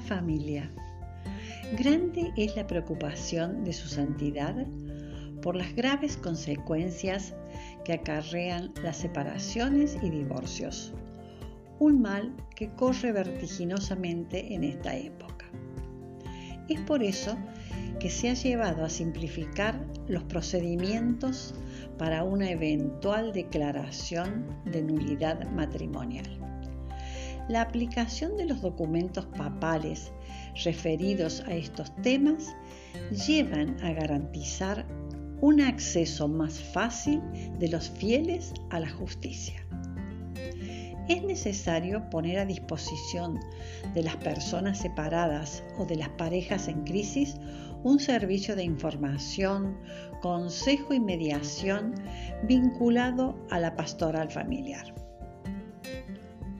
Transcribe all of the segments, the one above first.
Familia, grande es la preocupación de su santidad por las graves consecuencias que acarrean las separaciones y divorcios, un mal que corre vertiginosamente en esta época. Es por eso que se ha llevado a simplificar los procedimientos para una eventual declaración de nulidad matrimonial. La aplicación de los documentos papales referidos a estos temas llevan a garantizar un acceso más fácil de los fieles a la justicia. Es necesario poner a disposición de las personas separadas o de las parejas en crisis un servicio de información, consejo y mediación vinculado a la pastoral familiar.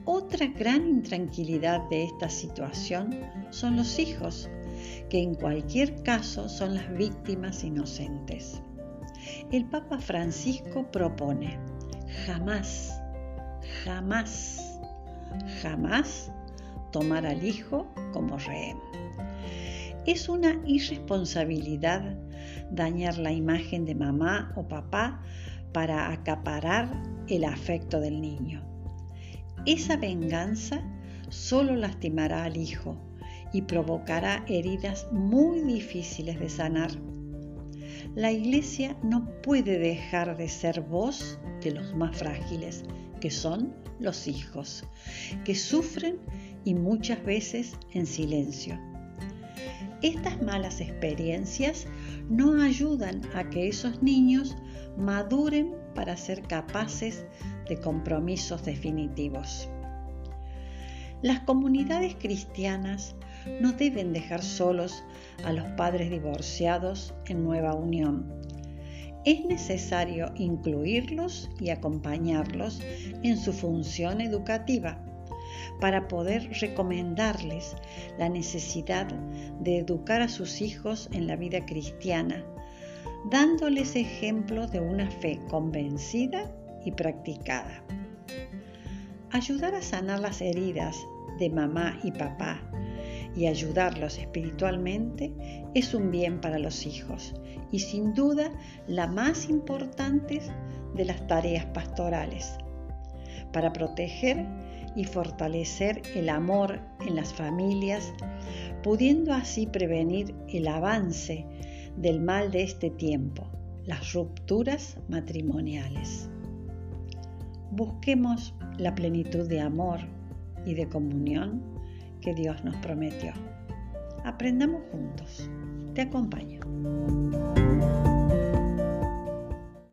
Otra gran intranquilidad de esta situación son los hijos, que en cualquier caso son las víctimas inocentes. El Papa Francisco propone, jamás, jamás, jamás tomar al hijo como rehén. Es una irresponsabilidad dañar la imagen de mamá o papá para acaparar el afecto del niño. Esa venganza solo lastimará al hijo y provocará heridas muy difíciles de sanar. La iglesia no puede dejar de ser voz de los más frágiles, que son los hijos, que sufren y muchas veces en silencio. Estas malas experiencias no ayudan a que esos niños maduren para ser capaces de compromisos definitivos. Las comunidades cristianas no deben dejar solos a los padres divorciados en nueva unión. Es necesario incluirlos y acompañarlos en su función educativa para poder recomendarles la necesidad de educar a sus hijos en la vida cristiana, dándoles ejemplo de una fe convencida y practicada. Ayudar a sanar las heridas de mamá y papá y ayudarlos espiritualmente es un bien para los hijos y sin duda la más importante de las tareas pastorales para proteger y fortalecer el amor en las familias, pudiendo así prevenir el avance del mal de este tiempo, las rupturas matrimoniales. Busquemos la plenitud de amor y de comunión que Dios nos prometió. Aprendamos juntos. Te acompaño.